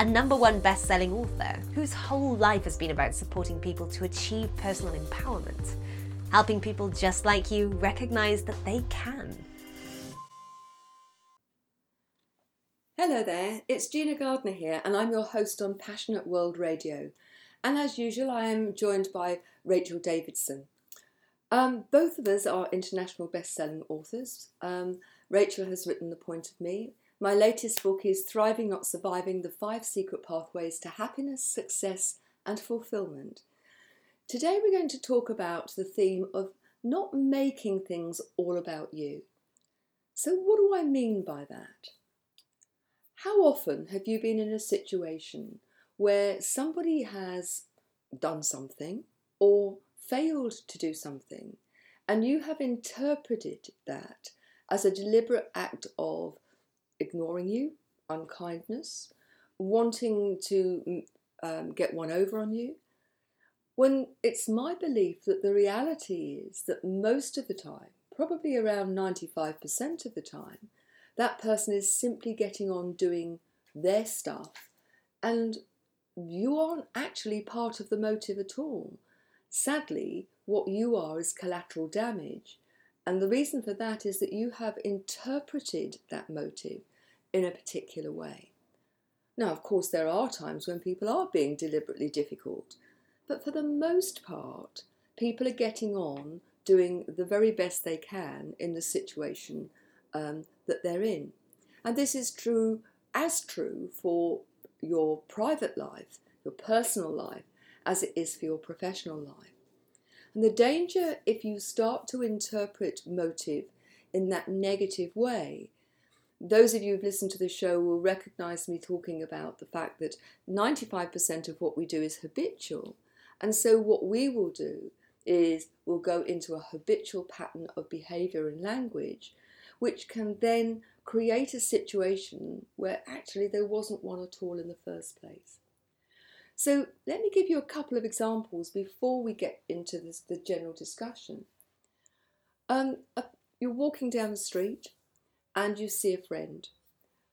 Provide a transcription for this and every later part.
a number one best selling author whose whole life has been about supporting people to achieve personal empowerment, helping people just like you recognize that they can. Hello there, it's Gina Gardner here, and I'm your host on Passionate World Radio. And as usual, I am joined by Rachel Davidson. Um, both of us are international best selling authors. Um, Rachel has written The Point of Me, my latest book is Thriving Not Surviving The Five Secret Pathways to Happiness, Success, and Fulfillment. Today we're going to talk about the theme of not making things all about you. So, what do I mean by that? How often have you been in a situation where somebody has done something or failed to do something, and you have interpreted that as a deliberate act of ignoring you, unkindness, wanting to um, get one over on you, when it's my belief that the reality is that most of the time, probably around 95% of the time, that person is simply getting on doing their stuff and you aren't actually part of the motive at all. Sadly, what you are is collateral damage. And the reason for that is that you have interpreted that motive in a particular way. Now, of course, there are times when people are being deliberately difficult, but for the most part, people are getting on doing the very best they can in the situation um, that they're in. And this is true, as true for your private life, your personal life, as it is for your professional life. And the danger if you start to interpret motive in that negative way those of you who've listened to the show will recognize me talking about the fact that 95% of what we do is habitual. And so, what we will do is we'll go into a habitual pattern of behavior and language, which can then create a situation where actually there wasn't one at all in the first place. So, let me give you a couple of examples before we get into this, the general discussion. Um, you're walking down the street and you see a friend,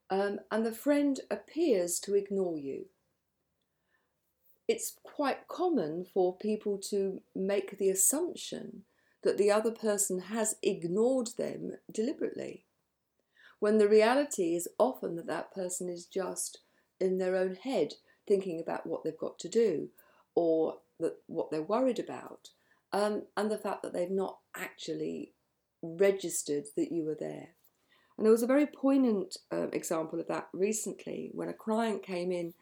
um, and the friend appears to ignore you. It's quite common for people to make the assumption that the other person has ignored them deliberately, when the reality is often that that person is just in their own head thinking about what they've got to do or that what they're worried about, um, and the fact that they've not actually registered that you were there. And there was a very poignant uh, example of that recently when a client came in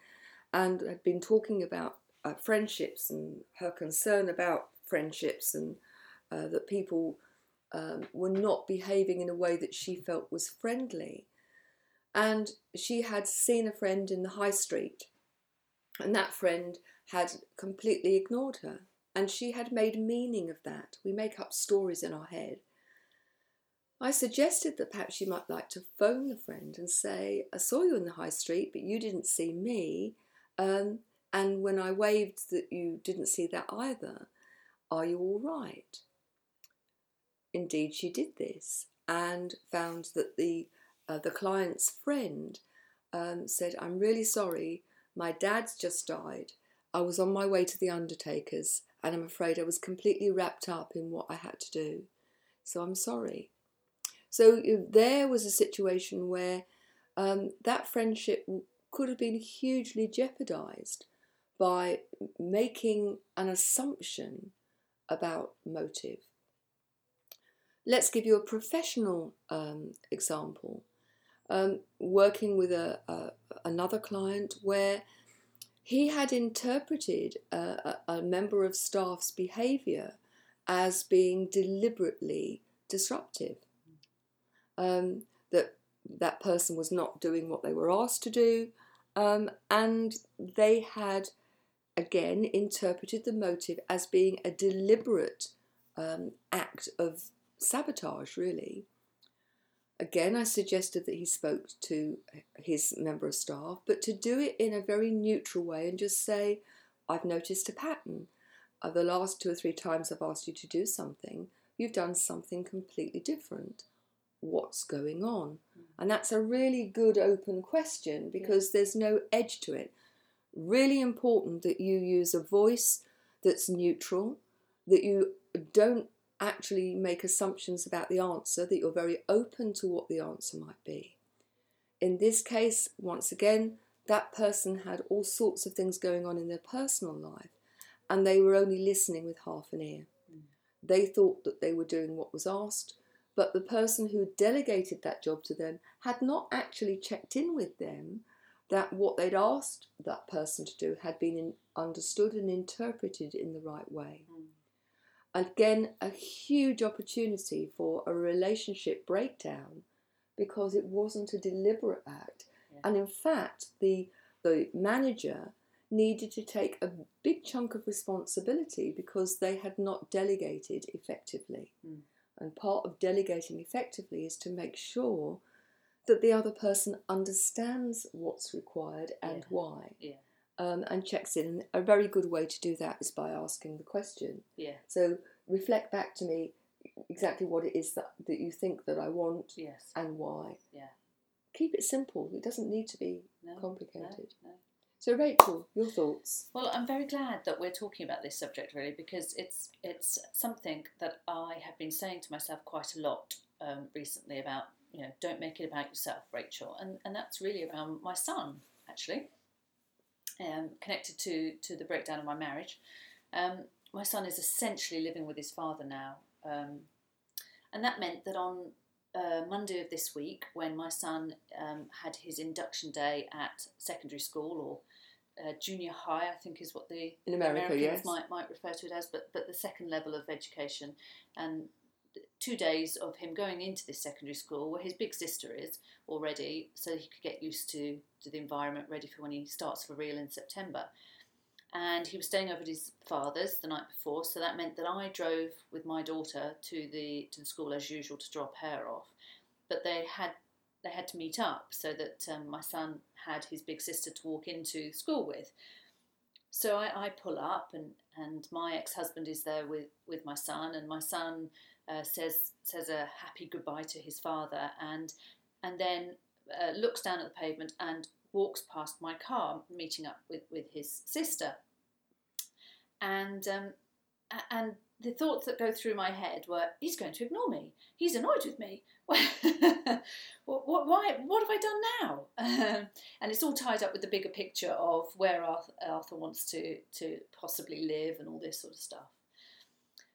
and had been talking about uh, friendships and her concern about friendships and uh, that people um, were not behaving in a way that she felt was friendly. And she had seen a friend in the high street, and that friend had completely ignored her. And she had made meaning of that. We make up stories in our head. I suggested that perhaps you might like to phone the friend and say, I saw you in the high street, but you didn't see me. Um, and when I waved, that you didn't see that either. Are you all right? Indeed, she did this and found that the uh, the client's friend um, said, "I'm really sorry. My dad's just died. I was on my way to the undertaker's, and I'm afraid I was completely wrapped up in what I had to do. So I'm sorry." So there was a situation where um, that friendship could have been hugely jeopardized by making an assumption about motive. Let's give you a professional um, example. Um, working with a, a, another client where he had interpreted a, a member of staff's behaviour as being deliberately disruptive um, that that person was not doing what they were asked to do, um, and they had again interpreted the motive as being a deliberate um, act of sabotage, really. Again, I suggested that he spoke to his member of staff, but to do it in a very neutral way and just say, I've noticed a pattern. Uh, the last two or three times I've asked you to do something, you've done something completely different. What's going on? And that's a really good open question because there's no edge to it. Really important that you use a voice that's neutral, that you don't actually make assumptions about the answer, that you're very open to what the answer might be. In this case, once again, that person had all sorts of things going on in their personal life and they were only listening with half an ear. Mm. They thought that they were doing what was asked, but the person who delegated that job to them had not actually checked in with them that what they'd asked that person to do had been in, understood and interpreted in the right way. Mm. Again, a huge opportunity for a relationship breakdown because it wasn't a deliberate act. Yeah. And in fact, the, the manager needed to take a big chunk of responsibility because they had not delegated effectively. Mm. And part of delegating effectively is to make sure that the other person understands what's required and yeah. why. Yeah. Um, and checks in. A very good way to do that is by asking the question. Yeah. So reflect back to me exactly what it is that, that you think that I want Yes. and why. Yeah. Keep it simple. It doesn't need to be No, complicated. No, no. So Rachel, your thoughts? Well, I'm very glad that we're talking about this subject really because it's it's something that I have been saying to myself quite a lot um, recently about you know don't make it about yourself, Rachel, and and that's really around my son actually, um, connected to to the breakdown of my marriage. Um, my son is essentially living with his father now, um, and that meant that on uh, Monday of this week, when my son um, had his induction day at secondary school or uh, junior high, I think is what the In America, Americans yes. might might refer to it as, but but the second level of education, and two days of him going into this secondary school where his big sister is already, so he could get used to to the environment, ready for when he starts for real in September. And he was staying over at his father's the night before, so that meant that I drove with my daughter to the to the school as usual to drop her off. But they had they had to meet up so that um, my son had his big sister to walk into school with. So I, I pull up and, and my ex husband is there with, with my son and my son uh, says says a happy goodbye to his father and and then uh, looks down at the pavement and walks past my car meeting up with, with his sister and um, and the thoughts that go through my head were he's going to ignore me he's annoyed with me what, what, why, what have I done now? Um, and it's all tied up with the bigger picture of where Arthur, Arthur wants to, to possibly live and all this sort of stuff.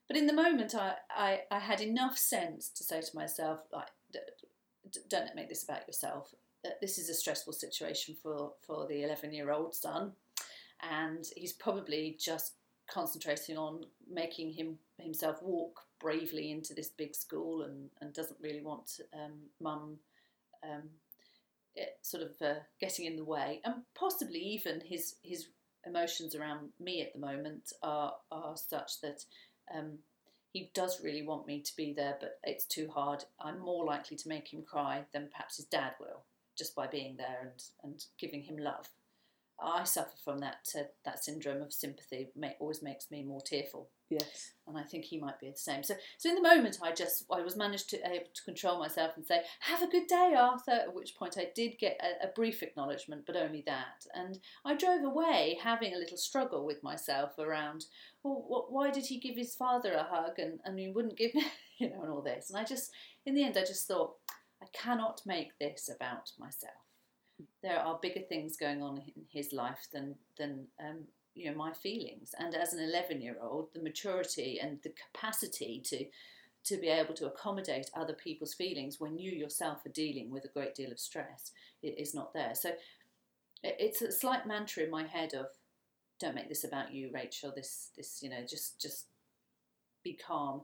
But in the moment, I, I, I had enough sense to say to myself, like, don't make this about yourself. Uh, This is a stressful situation for, for the 11 year old son, and he's probably just concentrating on making him himself walk bravely into this big school and, and doesn't really want um, mum um, it, sort of uh, getting in the way. And possibly even his his emotions around me at the moment are are such that um, he does really want me to be there but it's too hard. I'm more likely to make him cry than perhaps his dad will just by being there and, and giving him love I suffer from that uh, that syndrome of sympathy. Ma- always makes me more tearful, Yes. and I think he might be the same. So, so in the moment, I just I was managed to able to control myself and say, "Have a good day, Arthur." At which point, I did get a, a brief acknowledgement, but only that. And I drove away having a little struggle with myself around, well, what, why did he give his father a hug and and he wouldn't give me, you know, and all this. And I just, in the end, I just thought, I cannot make this about myself there are bigger things going on in his life than than um, you know my feelings. And as an eleven year old, the maturity and the capacity to to be able to accommodate other people's feelings when you yourself are dealing with a great deal of stress is not there. So it's a slight mantra in my head of don't make this about you, Rachel. This this you know just just be calm.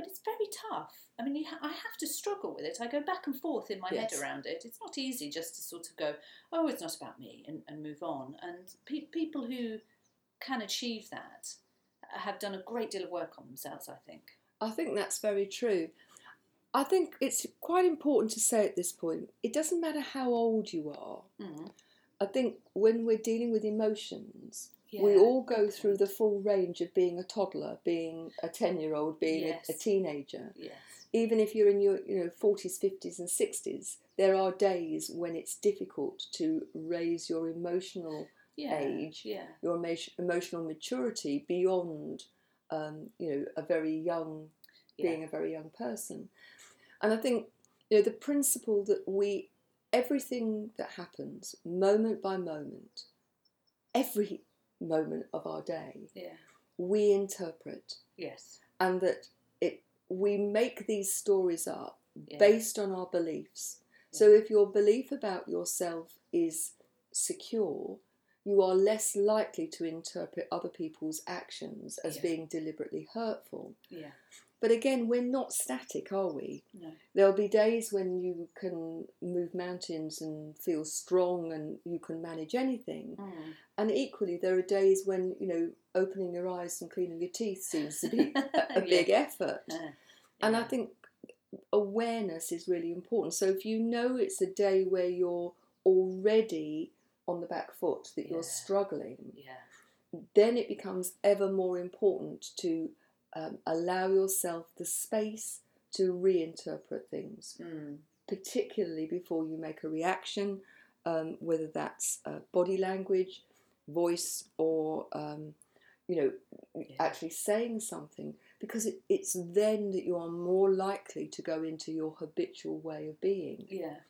But it's very tough. I mean, you ha- I have to struggle with it. I go back and forth in my Yes. head around it. It's not easy just to sort of go, oh, it's not about me and, and move on. And pe- people who can achieve that have done a great deal of work on themselves. I think. I think that's very true. I think it's quite important to say at this point it doesn't matter how old you are. Mm. I think when we're dealing with emotions, we all go through the full range of being a toddler, being a 10 year old, being Yes. a, a teenager. Yes. Even if you're in your you know 40s, 50s, and 60s, there are days when it's difficult to raise your emotional Yeah. age, Yeah. your emo- emotional maturity beyond um, you know a very young Yeah. being a very young person. And I think you know the principle that we everything that happens moment by moment, every moment of our day, Yeah. we interpret, Yes. and that it we make these stories up Yeah. based on our beliefs. So if your belief about yourself is secure, you are less likely to interpret other people's actions as Yeah. being deliberately hurtful. Yeah. But again, we're not static, are we? No. There'll be days when you can move mountains and feel strong and you can manage anything. Mm. And equally, there are days when, you know, opening your eyes and cleaning your teeth seems to be a, a big effort. Uh, And I think awareness is really important. So if you know it's a day where you're already on the back foot, that Yeah. you're struggling, Yeah. then it becomes ever more important to um, allow yourself the space to reinterpret things, Mm. particularly before you make a reaction, um, whether that's uh, body language, voice, or um, you know, Yeah. actually saying something, because it, it's then that you are more likely to go into your habitual way of being. Yeah.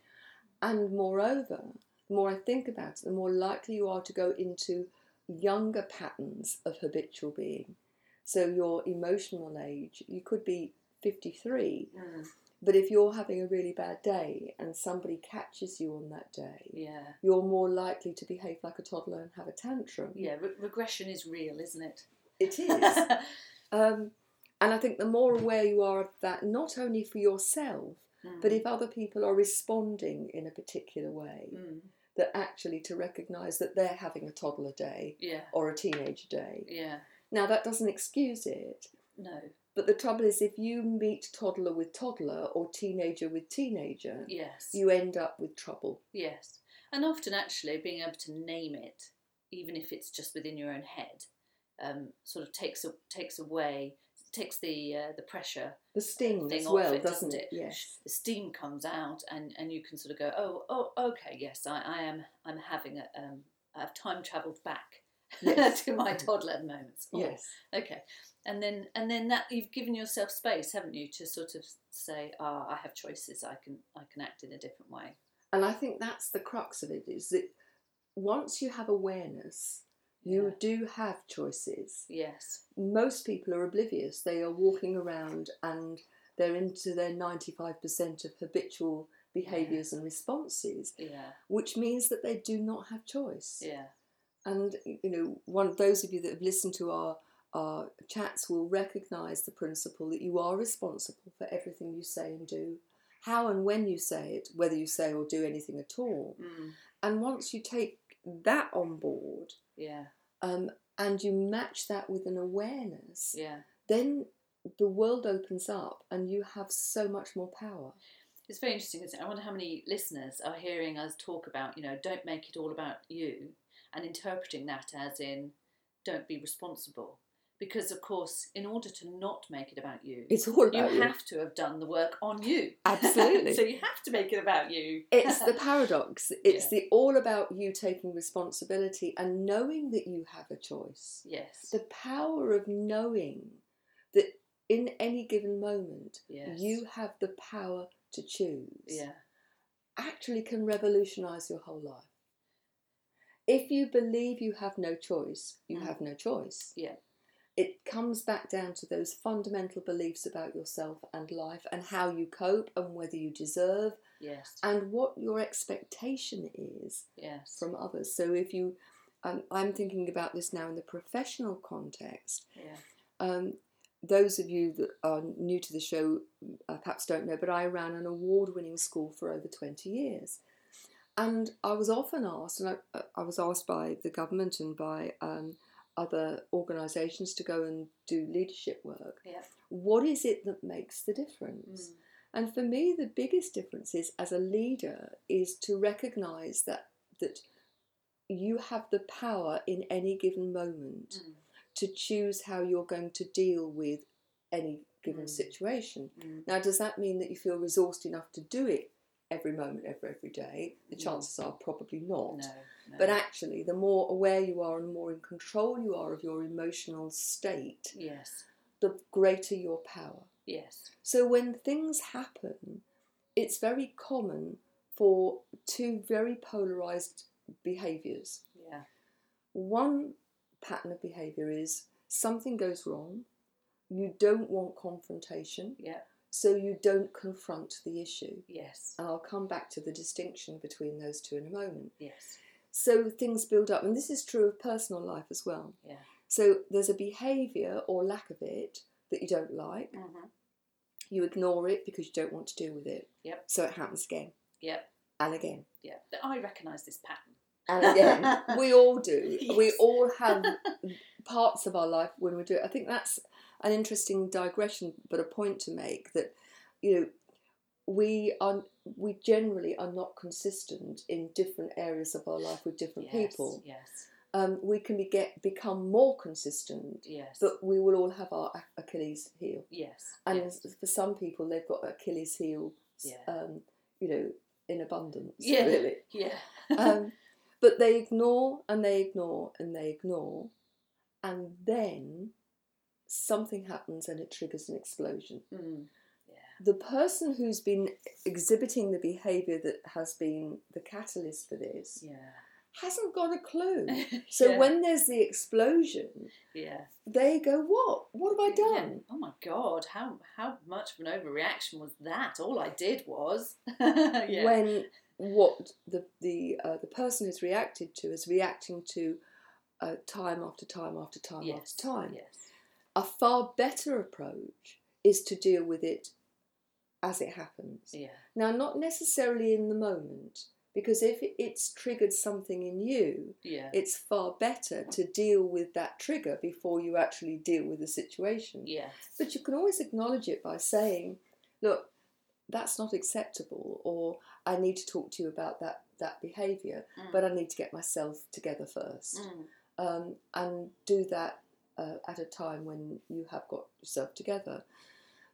And moreover, the more I think about it, the more likely you are to go into younger patterns of habitual being. So, your emotional age, you could be 53, Mm. but if you're having a really bad day and somebody catches you on that day, Yeah. you're more likely to behave like a toddler and have a tantrum. Yeah. Re- regression is real, isn't it? It is. um, and I think the more aware you are of that, not only for yourself, but Mm. if other people are responding in a particular way, Mm. that actually to recognise that they're having a toddler day Yeah. or a teenager day. Yeah. Now, that doesn't excuse it, No. but the trouble is if you meet toddler with toddler or teenager with teenager, Yes. you end up with trouble. Yes. And often, actually, being able to name it, even if it's just within your own head, um, sort of takes a, takes away, takes the uh, the pressure The sting thing as well, it, doesn't doesn't it? Yes. The steam comes out, and, and you can sort of go, oh, oh, okay, yes, I, I am, I'm having a, um, I've time travelled back Yes. to my toddler moments. Oh, Yes. Okay. And then, and then that you've given yourself space, haven't you, to sort of say, ah, I have choices. I can, I can act in a different way. And I think that's the crux of it is that once you have awareness, you Yeah. do have choices. Yes. Most people are oblivious. They are walking around and they're into their 95% of habitual behaviours and responses, Yeah. which means that they do not have choice. Yeah. And you know, one those of you that have listened to our our chats will recognise the principle that you are responsible for everything you say and do, how and when you say it, whether you say or do anything at all. Mm. And once you take that on board Yeah. um, and you match that with an awareness, Yeah. then the world opens up and you have so much more power. It's very interesting. I wonder how many listeners are hearing us talk about, you know, don't make it all about you and interpreting that as in don't be responsible. Because, of course, in order to not make it about you, It's all you about you. have to have done the work on you. Absolutely. so you have to make it about you. It's the paradox. It's Yeah. the all about you taking responsibility and knowing that you have a choice. yes. The power of knowing that in any given moment Yes. you have the power to choose Yeah. actually can revolutionize your whole life. If you believe you have no choice, you Mm. have no choice. Yeah. It comes back down to those fundamental beliefs about yourself and life and how you cope and whether you deserve Yes. and what your expectation is Yes. from others. So if you, um, I'm thinking about this now in the professional context. yeah. Um, those of you that are new to the show uh, perhaps don't know, but I ran an award-winning school for over 20 years. And I was often asked, and I, I was asked by the government and by um, other organisations to go and do leadership work. Yeah. What is it that makes the difference? Mm. And for me, the biggest difference is as a leader is to recognise that that you have the power in any given moment Mm. to choose how you're going to deal with any given Mm. situation. Mm. Now, does that mean that you feel resourced enough to do it every moment, every every day? The chances are probably not. No, no. But actually, the more aware you are and the more in control you are of your emotional state, yes, the greater your power. yes, So when things happen, it's very common for two very polarized behaviors. yeah, One pattern of behavior is something goes wrong, you don't want confrontation, yeah, so you don't confront the issue. yes, And I'll come back to the distinction between those two in a moment. yes, So things build up, and this is true of personal life as well. yeah. So there's a behaviour or lack of it that you don't like. hmm You ignore it because you don't want to deal with it. Yep. So it happens again Yep, and again yeah. I recognise this pattern. and again. we all do. We all have parts of our life when we do it. I think that's an interesting digression, but a point to make that you know we are we generally are not consistent in different areas of our life with different Yes, people. Yes, Um, we can be get become more consistent, yes, but we will all have our Achilles heel. yes, And yes. for some people, they've got Achilles heel, Yeah. um, you know, in abundance. Yeah. Really. yeah, um, but they ignore and they ignore and they ignore, and then something happens and it triggers an explosion. mm. The person who's been exhibiting the behaviour that has been the catalyst for this yeah, hasn't got a clue. So Yeah. when there's the explosion, yeah, they go, "What? What have I done?" Oh my god, how how much of an overreaction was that? All I did was yeah. When what the the uh, the person is reacted to is reacting to uh, time after time after time yes, after time. Yes. A far better approach is to deal with it as it happens. Yeah. Now, not necessarily in the moment, because if it's triggered something in you, Yeah. it's far better to deal with that trigger before you actually deal with the situation. Yes. But you can always acknowledge it by saying, look, that's not acceptable, or I need to talk to you about that, that behaviour, Mm. but I need to get myself together first. Mm. Um, and do that uh, at a time when you have got yourself together.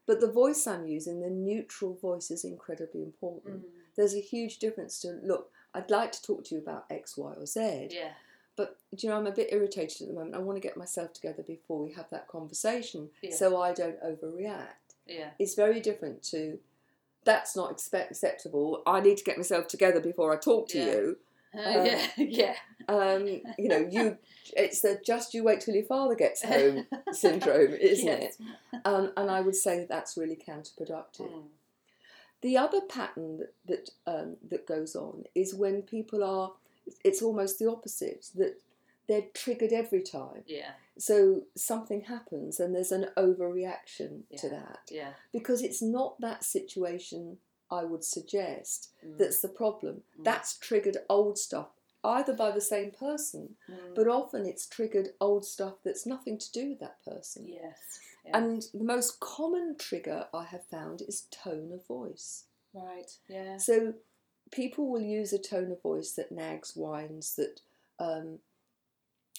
But the voice I'm using, the neutral voice, is incredibly important. Mm. There's a huge difference to look, I'd like to talk to you about X, Y, or Z, Yeah. but do you know, I'm a bit irritated at the moment. I want to get myself together before we have that conversation Yeah. so I don't overreact. Yeah. It's very different to that's not expect- acceptable. I need to get myself together before I talk to Yeah. you. Uh, yeah. Yeah. Um, you know, you it's the just you wait till your father gets home syndrome, isn't Yes. it? Um, and I would say that that's really counterproductive. Mm. The other pattern that that, um, that goes on is when people are. It's almost the opposite that they're triggered every time. Yeah. So something happens and there's an overreaction to that Yeah. because it's not that situation. I would suggest Mm. that's the problem. Mm. That's triggered old stuff either by the same person, Mm. but often it's triggered old stuff that's nothing to do with that person. yes. yes. And the most common trigger I have found is tone of voice. right. Yeah. So people will use a tone of voice that nags, whines, that um,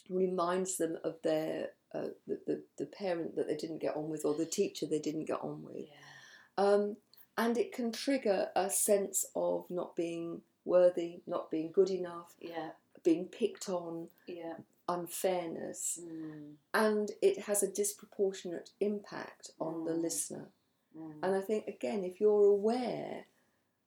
reminds them of their uh, the, the, the parent that they didn't get on with or the teacher they didn't get on with. Yeah. Um, and it can trigger a sense of not being worthy, not being good enough, Yeah. being picked on, Yeah. unfairness. Mm. And it has a disproportionate impact on the Mm. listener. Mm. And I think, again, if you're aware,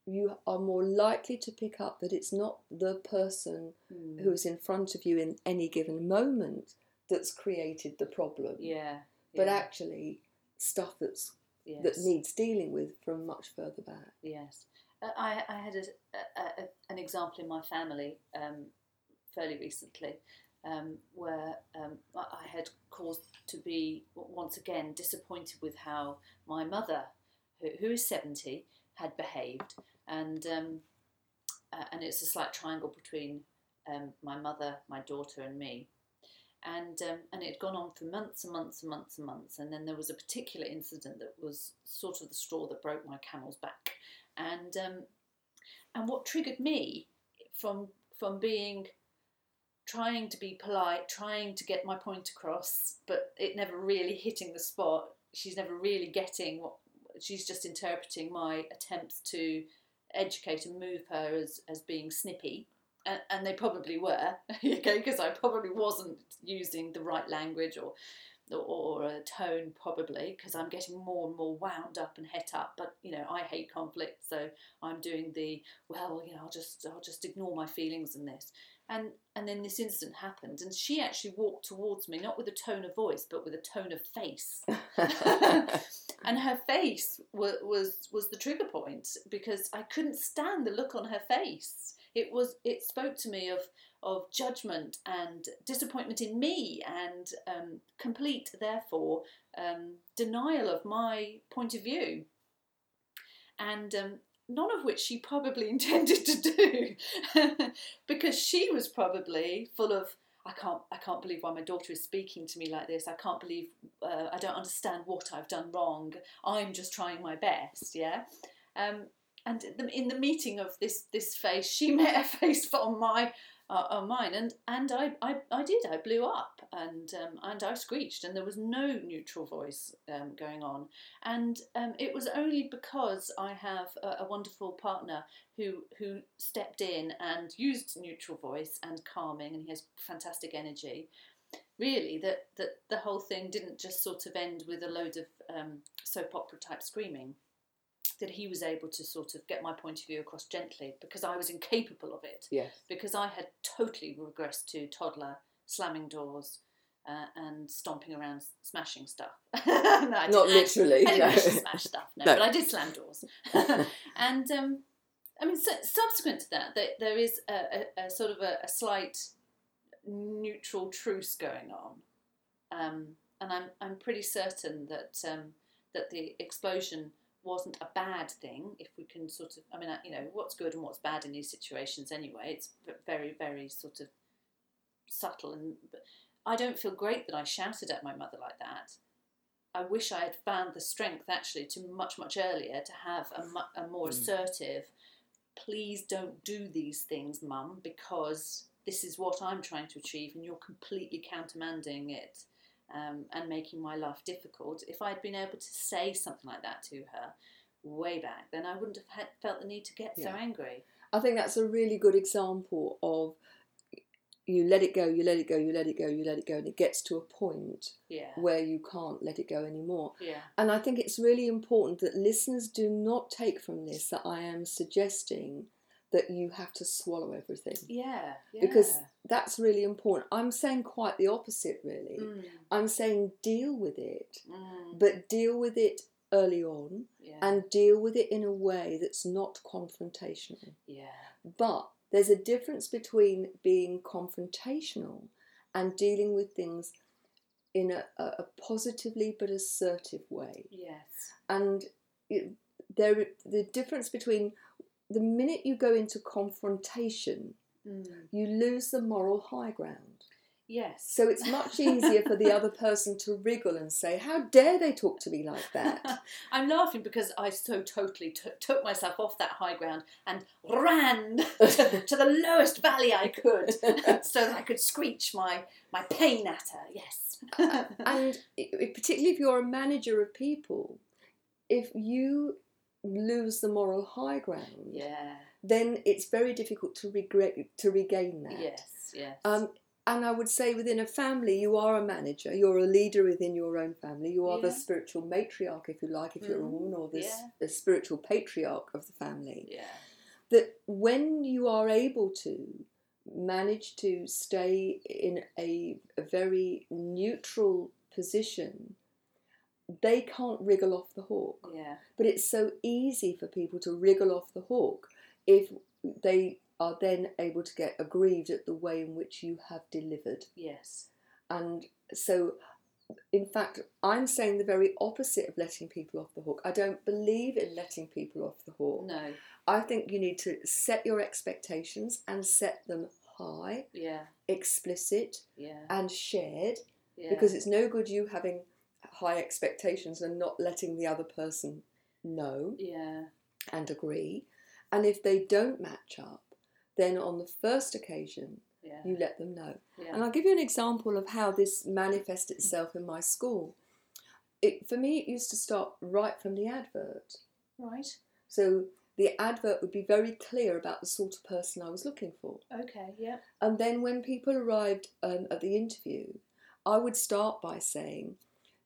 you are more likely to pick up that it's not the person Mm. who's in front of you in any given moment that's created the problem, Yeah. but actually stuff that's yes. that needs dealing with from much further back. Yes, uh, I, I had a, a, a, an example in my family um, fairly recently um, where um, I had cause to be once again disappointed with how my mother, who, who is seventy, had behaved, and um, uh, and it's a slight triangle between um, my mother, my daughter, and me. And um, and it had gone on for months and months and months and months. And then there was a particular incident that was sort of the straw that broke my camel's back, and um, and what triggered me from from being trying to be polite, trying to get my point across, but it never really hitting the spot. She's never really getting what she's just interpreting my attempts to educate and move her as, as being snippy. And, and they probably were, okay, because I probably wasn't using the right language or or a tone probably because I'm getting more and more wound up and het up. But you know, I hate conflict, so I'm doing the well. You know, I'll just I'll just ignore my feelings in this. And and then this incident happened, and she actually walked towards me, not with a tone of voice, but with a tone of face. and her face was, was was the trigger point because I couldn't stand the look on her face. It was it spoke to me of of judgment and disappointment in me and um, complete therefore um, denial of my point of view. And um, none of which she probably intended to do because she was probably full of I can't I can't believe why my daughter is speaking to me like this. I can't believe uh, I don't understand what I've done wrong. I'm just trying my best yeah? Um, and in the meeting of this this face she met a face on my uh, on mine, and and I, I, I did. I blew up, and um, and I screeched, and there was no neutral voice um, going on, and um, it was only because I have a, a, wonderful partner who who stepped in and used neutral voice and calming, and he has fantastic energy. Really, that that the whole thing didn't just sort of end with a load of um, soap opera type screaming that he was able to sort of get my point of view across gently because I was incapable of it. Yes. Because I had totally regressed to toddler, slamming doors. Uh, and stomping around, smashing stuff. no, Not literally. I didn't no. smash stuff, no, no, but I did slam doors. and um, I mean, so, subsequent to that, there, there is a, a, a sort of a, a, slight neutral truce going on, um, and I'm I'm pretty certain that um, that the explosion wasn't a bad thing if we can sort of i mean you know what's good and what's bad in these situations anyway it's very very sort of subtle and i don't feel great that i shouted at my mother like that i wish i had found the strength actually to much much earlier to have a, mu- a more mm. assertive please don't do these things mum because this is what i'm trying to achieve and you're completely countermanding it um, and making my life difficult, if I'd been able to say something like that to her way back, then I wouldn't have had, felt the need to get yeah. so angry. I think that's a really good example of you let it go, you let it go, you let it go, you let it go, and it gets to a point yeah. where you can't let it go anymore. Yeah. And I think it's really important that listeners do not take from this that I am suggesting that you have to swallow everything. Yeah, yeah. Because that's really important. I'm saying quite the opposite, really. Mm. I'm saying deal with it, mm. but deal with it early on yeah. and deal with it in a way that's not confrontational. Yeah. But there's a difference between being confrontational and dealing with things in a, a positively but assertive way. Yes. And it, there, the difference between the minute you go into confrontation, mm. you lose the moral high ground. Yes. So it's much easier for the other person to wriggle and say, How dare they talk to me like that? I'm laughing because I so totally t- took myself off that high ground and ran to, to the lowest valley I could so that I could screech my, my pain at her. Yes. and it, particularly if you're a manager of people, if you lose the moral high ground, yeah, then it's very difficult to regret to regain that. Yes, yes. Um, and I would say within a family, you are a manager. You're a leader within your own family. You are yeah. the spiritual matriarch, if you like, if you're mm, a woman, or the, yeah. the spiritual patriarch of the family. Yeah. That when you are able to manage to stay in a, a very neutral position they can't wriggle off the hook. Yeah. But it's so easy for people to wriggle off the hook if they are then able to get aggrieved at the way in which you have delivered. Yes. And so, in fact, I'm saying the very opposite of letting people off the hook. I don't believe in letting people off the hook. No. I think you need to set your expectations and set them high, Yeah. explicit, Yeah. and shared Yeah. because it's no good you having high expectations and not letting the other person know yeah. and agree. And if they don't match up, then on the first occasion, Yeah. you let them know. yeah. And I'll give you an example of how this manifests itself in my school. It, for me, it used to start right from the advert. right. So the advert would be very clear about the sort of person I was looking for. Okay. Yeah. And then when people arrived um, at the interview, I would start by saying,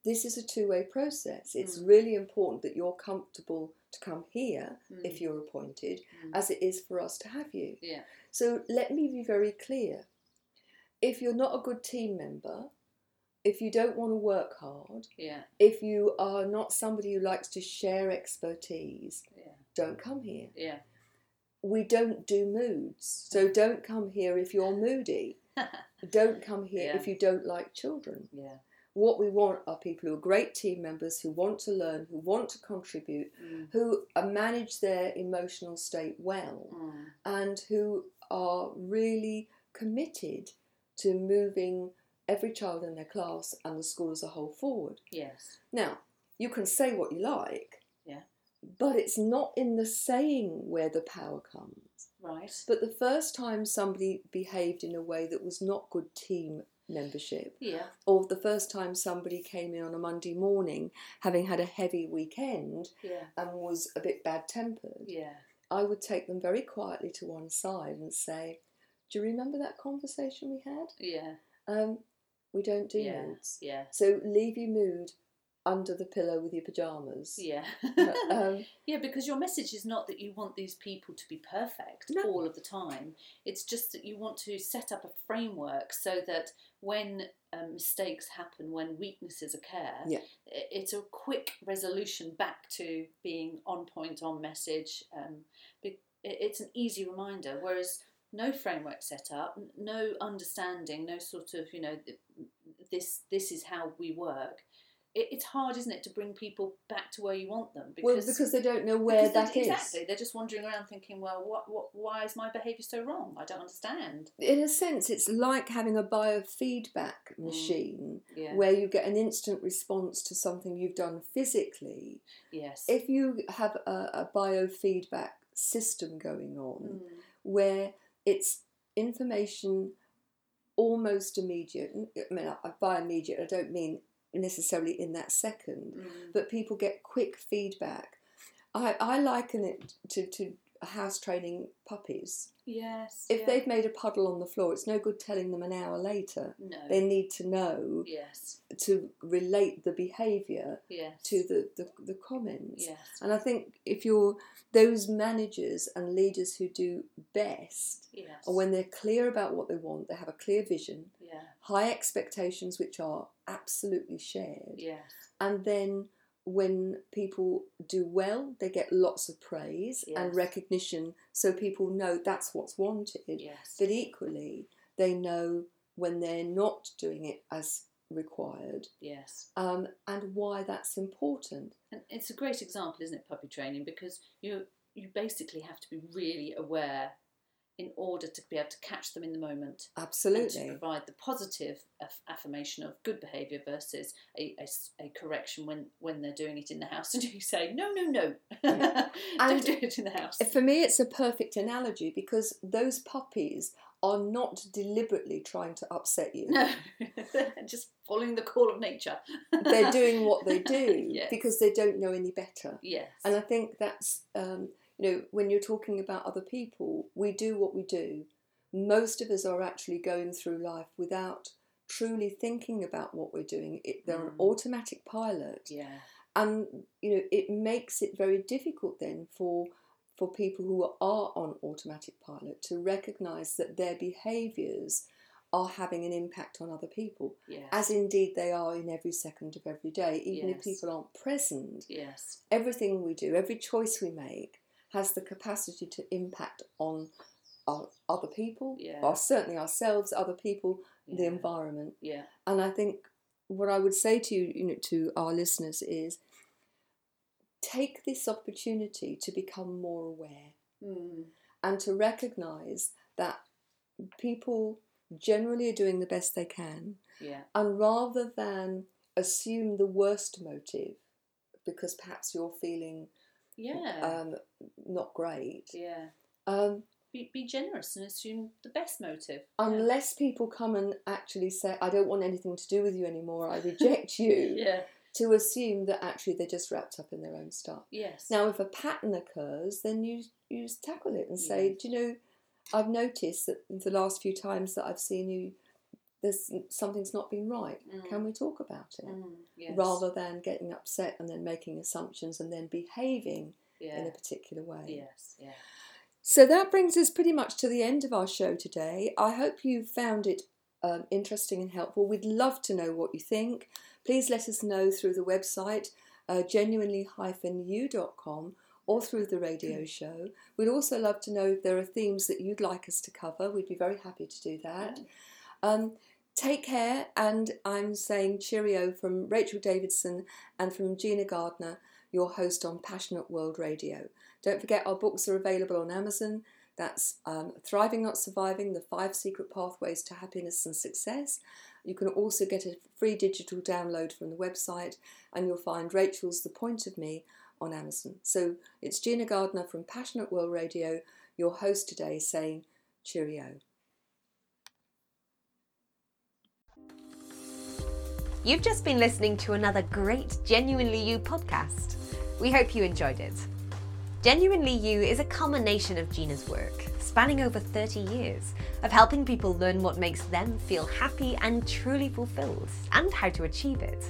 This is a two way process. It's Mm. really important that you're comfortable to come here Mm. if you're appointed, Mm. as it is for us to have you. Yeah. So let me be very clear. If you're not a good team member, if you don't want to work hard, Yeah. if you are not somebody who likes to share expertise, Yeah. don't come here. Yeah. We don't do moods. So don't come here if you're moody. Don't come here if you don't like children. yeah. What we want are people who are great team members, who want to learn, who want to contribute, Mm. who manage their emotional state well, Mm. and who are really committed to moving every child in their class and the school as a whole forward. Yes. Now, you can say what you like, Yeah. but it's not in the saying where the power comes. Right. But the first time somebody behaved in a way that was not good team membership, Yeah. or the first time somebody came in on a Monday morning having had a heavy weekend Yeah. and was a bit bad tempered, Yeah. I would take them very quietly to one side and say, Do you remember that conversation we had? Yeah. Um, we don't do yeah. moods. Yeah. So leave your mood under the pillow with your pyjamas. Yeah. um, yeah, because your message is not that you want these people to be perfect No. all of the time. It's just that you want to set up a framework so that when um, mistakes happen, when weaknesses occur, Yeah. it's a quick resolution back to being on point, on message. Um, it's an easy reminder. Whereas no framework set up, no understanding, no sort of you know this this is how we work. It, it's hard, isn't it, to bring people back to where you want them? well, because they don't know where because that they- is. Exactly, they're just wandering around thinking, well, what, what, why is my behaviour so wrong? I don't understand. In a sense, it's like having a biofeedback Mm. machine Yeah. where you get an instant response to something you've done physically. yes. If you have a, a biofeedback system going on Mm, where it's information almost immediate, I mean, by immediate, I don't mean necessarily in that second, mm, but people get quick feedback. I, I liken it to, to house training puppies. yes. If yeah. they've made a puddle on the floor, it's no good telling them an hour later. no. They need to know yes. to relate the behaviour Yes. to the, the, the comments. Yes. And I think if you're those managers and leaders who do best Yes. are when they're clear about what they want, they have a clear vision, Yeah. high expectations which are absolutely shared, Yes. and then when people do well, they get lots of praise and recognition so people know that's what's wanted. Yes. But equally, they know when they're not doing it as required yes. um, and why that's important. And it's a great example, isn't it, puppy training? Because you you basically have to be really aware in order to be able to catch them in the moment and to Absolutely. provide the positive aff- affirmation of good behaviour versus a a correction when, when they're doing it in the house and you say no no no And- don't do it in the house For me, it's a perfect analogy because those puppies are not deliberately trying to upset you. no they're just following the call of nature They're doing what they do Yes. because they don't know any better. yes And I think that's, um, you know, when you're talking about other people, we do what we do. Most of us are actually going through life without truly thinking about what we're doing. It, they're an Mm. automatic pilot. yeah and you know it makes it very difficult then for for people who are on automatic pilot to recognize that their behaviors are having an impact on other people yes as indeed they are in every second of every day even if people aren't present yes everything we do every choice we make has the capacity to impact on our, other people Yeah. or certainly ourselves other people the environment yeah and I think what I would say to you, you know, to our listeners is take this opportunity to become more aware Mm. and to recognise that people generally are doing the best they can, Yeah. and rather than assume the worst motive, because perhaps you're feeling Yeah. um, not great, yeah. um, Be, be generous and assume the best motive. unless people come and actually say, I don't want anything to do with you anymore, I reject you, Yeah. to assume that actually they're just wrapped up in their own stuff. Yes. Now, if a pattern occurs, then you you just tackle it and say, Yeah. do you know, I've noticed that the last few times that I've seen you, there's something's not been right. Can we talk about it? Mm, yes. Rather than getting upset and then making assumptions and then behaving yeah. in a particular way. Yes. Yeah. So that brings us pretty much to the end of our show today. I hope you found it um, interesting and helpful. We'd love to know what you think. Please let us know through the website uh, genuinely-u.com or through the radio show. We'd also love to know if there are themes that you'd like us to cover. We'd be very happy to do that. Um, take care, and I'm saying cheerio from Rachel Davidson and from Gina Gardner, your host on Passionate World Radio. Don't forget our books are available on Amazon. That's um, Thriving Not Surviving The Five Secret Pathways to Happiness and Success. You can also get a free digital download from the website, and you'll find Rachel's The Point of Me on Amazon. So it's Gina Gardner from Passionate World Radio, your host today, saying cheerio. You've just been listening to another great Genuinely You podcast. We hope you enjoyed it. Genuinely You is a culmination of Gina's work, spanning over 30 years, of helping people learn what makes them feel happy and truly fulfilled, and how to achieve it.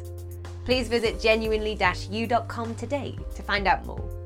Please visit genuinely-u.com today to find out more.